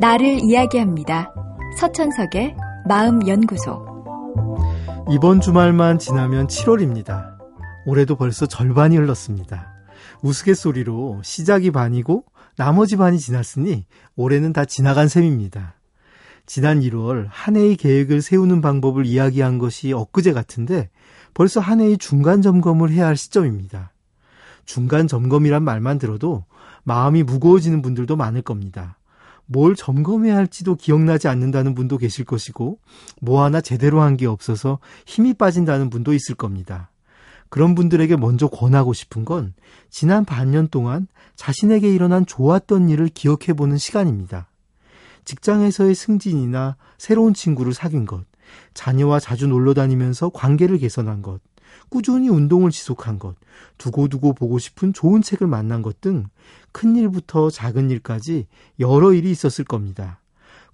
나를 이야기합니다. 서천석의 마음연구소. 이번 주말만 지나면 7월입니다. 올해도 벌써 절반이 흘렀습니다. 우스갯소리로 시작이 반이고 나머지 반이 지났으니 올해는 다 지나간 셈입니다. 지난 1월 한 해의 계획을 세우는 방법을 이야기한 것이 엊그제 같은데 벌써 한 해의 중간 점검을 해야 할 시점입니다. 중간 점검이란 말만 들어도 마음이 무거워지는 분들도 많을 겁니다. 뭘 점검해야 할지도 기억나지 않는다는 분도 계실 것이고, 뭐 하나 제대로 한 게 없어서 힘이 빠진다는 분도 있을 겁니다. 그런 분들에게 먼저 권하고 싶은 건 지난 반년 동안 자신에게 일어난 좋았던 일을 기억해 보는 시간입니다. 직장에서의 승진이나 새로운 친구를 사귄 것, 자녀와 자주 놀러 다니면서 관계를 개선한 것, 꾸준히 운동을 지속한 것, 두고두고 보고 싶은 좋은 책을 만난 것 등 큰 일부터 작은 일까지 여러 일이 있었을 겁니다.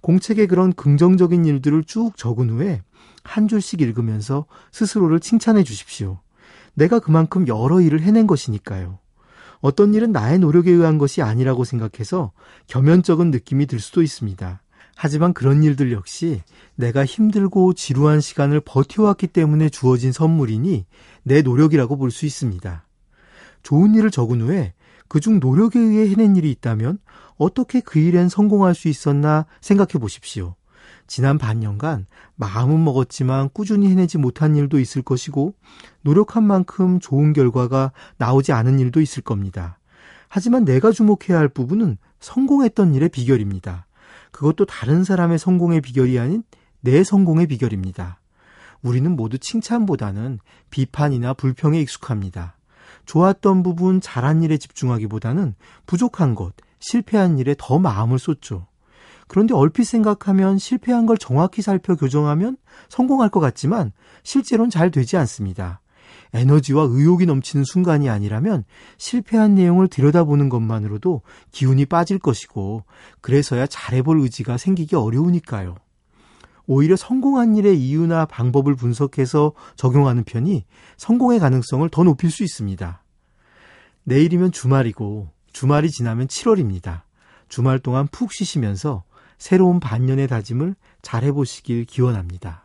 공책에 그런 긍정적인 일들을 쭉 적은 후에 한 줄씩 읽으면서 스스로를 칭찬해 주십시오. 내가 그만큼 여러 일을 해낸 것이니까요. 어떤 일은 나의 노력에 의한 것이 아니라고 생각해서 겸연쩍은 느낌이 들 수도 있습니다. 하지만 그런 일들 역시 내가 힘들고 지루한 시간을 버텨왔기 때문에 주어진 선물이니 내 노력이라고 볼 수 있습니다. 좋은 일을 적은 후에 그중 노력에 의해 해낸 일이 있다면 어떻게 그 일엔 성공할 수 있었나 생각해 보십시오. 지난 반년간 마음은 먹었지만 꾸준히 해내지 못한 일도 있을 것이고 노력한 만큼 좋은 결과가 나오지 않은 일도 있을 겁니다. 하지만 내가 주목해야 할 부분은 성공했던 일의 비결입니다. 그것도 다른 사람의 성공의 비결이 아닌 내 성공의 비결입니다. 우리는 모두 칭찬보다는 비판이나 불평에 익숙합니다. 좋았던 부분, 잘한 일에 집중하기보다는 부족한 것, 실패한 일에 더 마음을 쏟죠. 그런데 얼핏 생각하면 실패한 걸 정확히 살펴 교정하면 성공할 것 같지만 실제로는 잘 되지 않습니다. 에너지와 의욕이 넘치는 순간이 아니라면 실패한 내용을 들여다보는 것만으로도 기운이 빠질 것이고 그래서야 잘해볼 의지가 생기기 어려우니까요. 오히려 성공한 일의 이유나 방법을 분석해서 적용하는 편이 성공의 가능성을 더 높일 수 있습니다. 내일이면 주말이고 주말이 지나면 7월입니다. 주말 동안 푹 쉬시면서 새로운 반년의 다짐을 잘 해보시길 기원합니다.